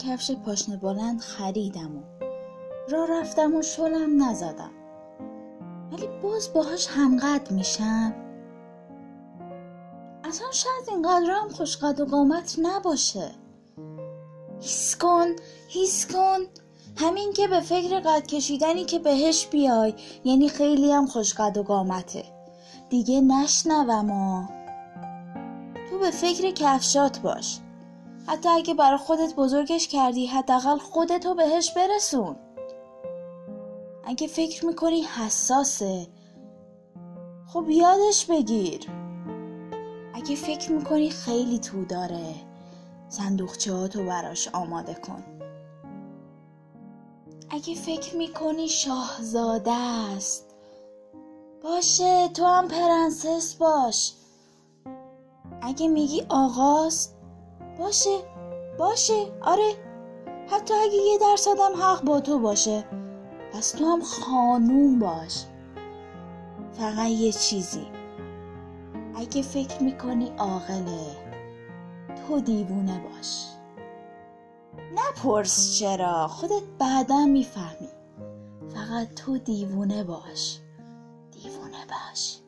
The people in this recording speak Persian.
کفش پاشنه بلند خریدم و را رفتم و شلم نزدم. ولی باز باهاش همقدر میشم. اصلا شاید اینقدر هم خوشقد و قامت نباشه. هیس کن هیس کن. همین که به فکر قد کشیدنی که بهش بیای یعنی خیلی هم خوشقد و قامته. دیگه نشنوم و تو به فکر کفشات باش. حتی اگه برای خودت بزرگش کردی حداقل خودتو بهش برسون. اگه فکر می‌کنی حساسه خب یادش بگیر. اگه فکر می‌کنی خیلی تو داره صندوقچه هاتو براش آماده کن. اگه فکر می‌کنی شاهزاده است باشه تو هم پرنسس باش. اگه میگی آقاست باشه باشه آره. حتی اگه یه درصدم حق با تو باشه. پس تو هم خانوم باش. فقط یه چیزی. اگه فکر می‌کنی عاقله تو دیوونه باش. نپرس چرا خودت بعدا می‌فهمی. فقط تو دیوونه باش. دیوونه باش.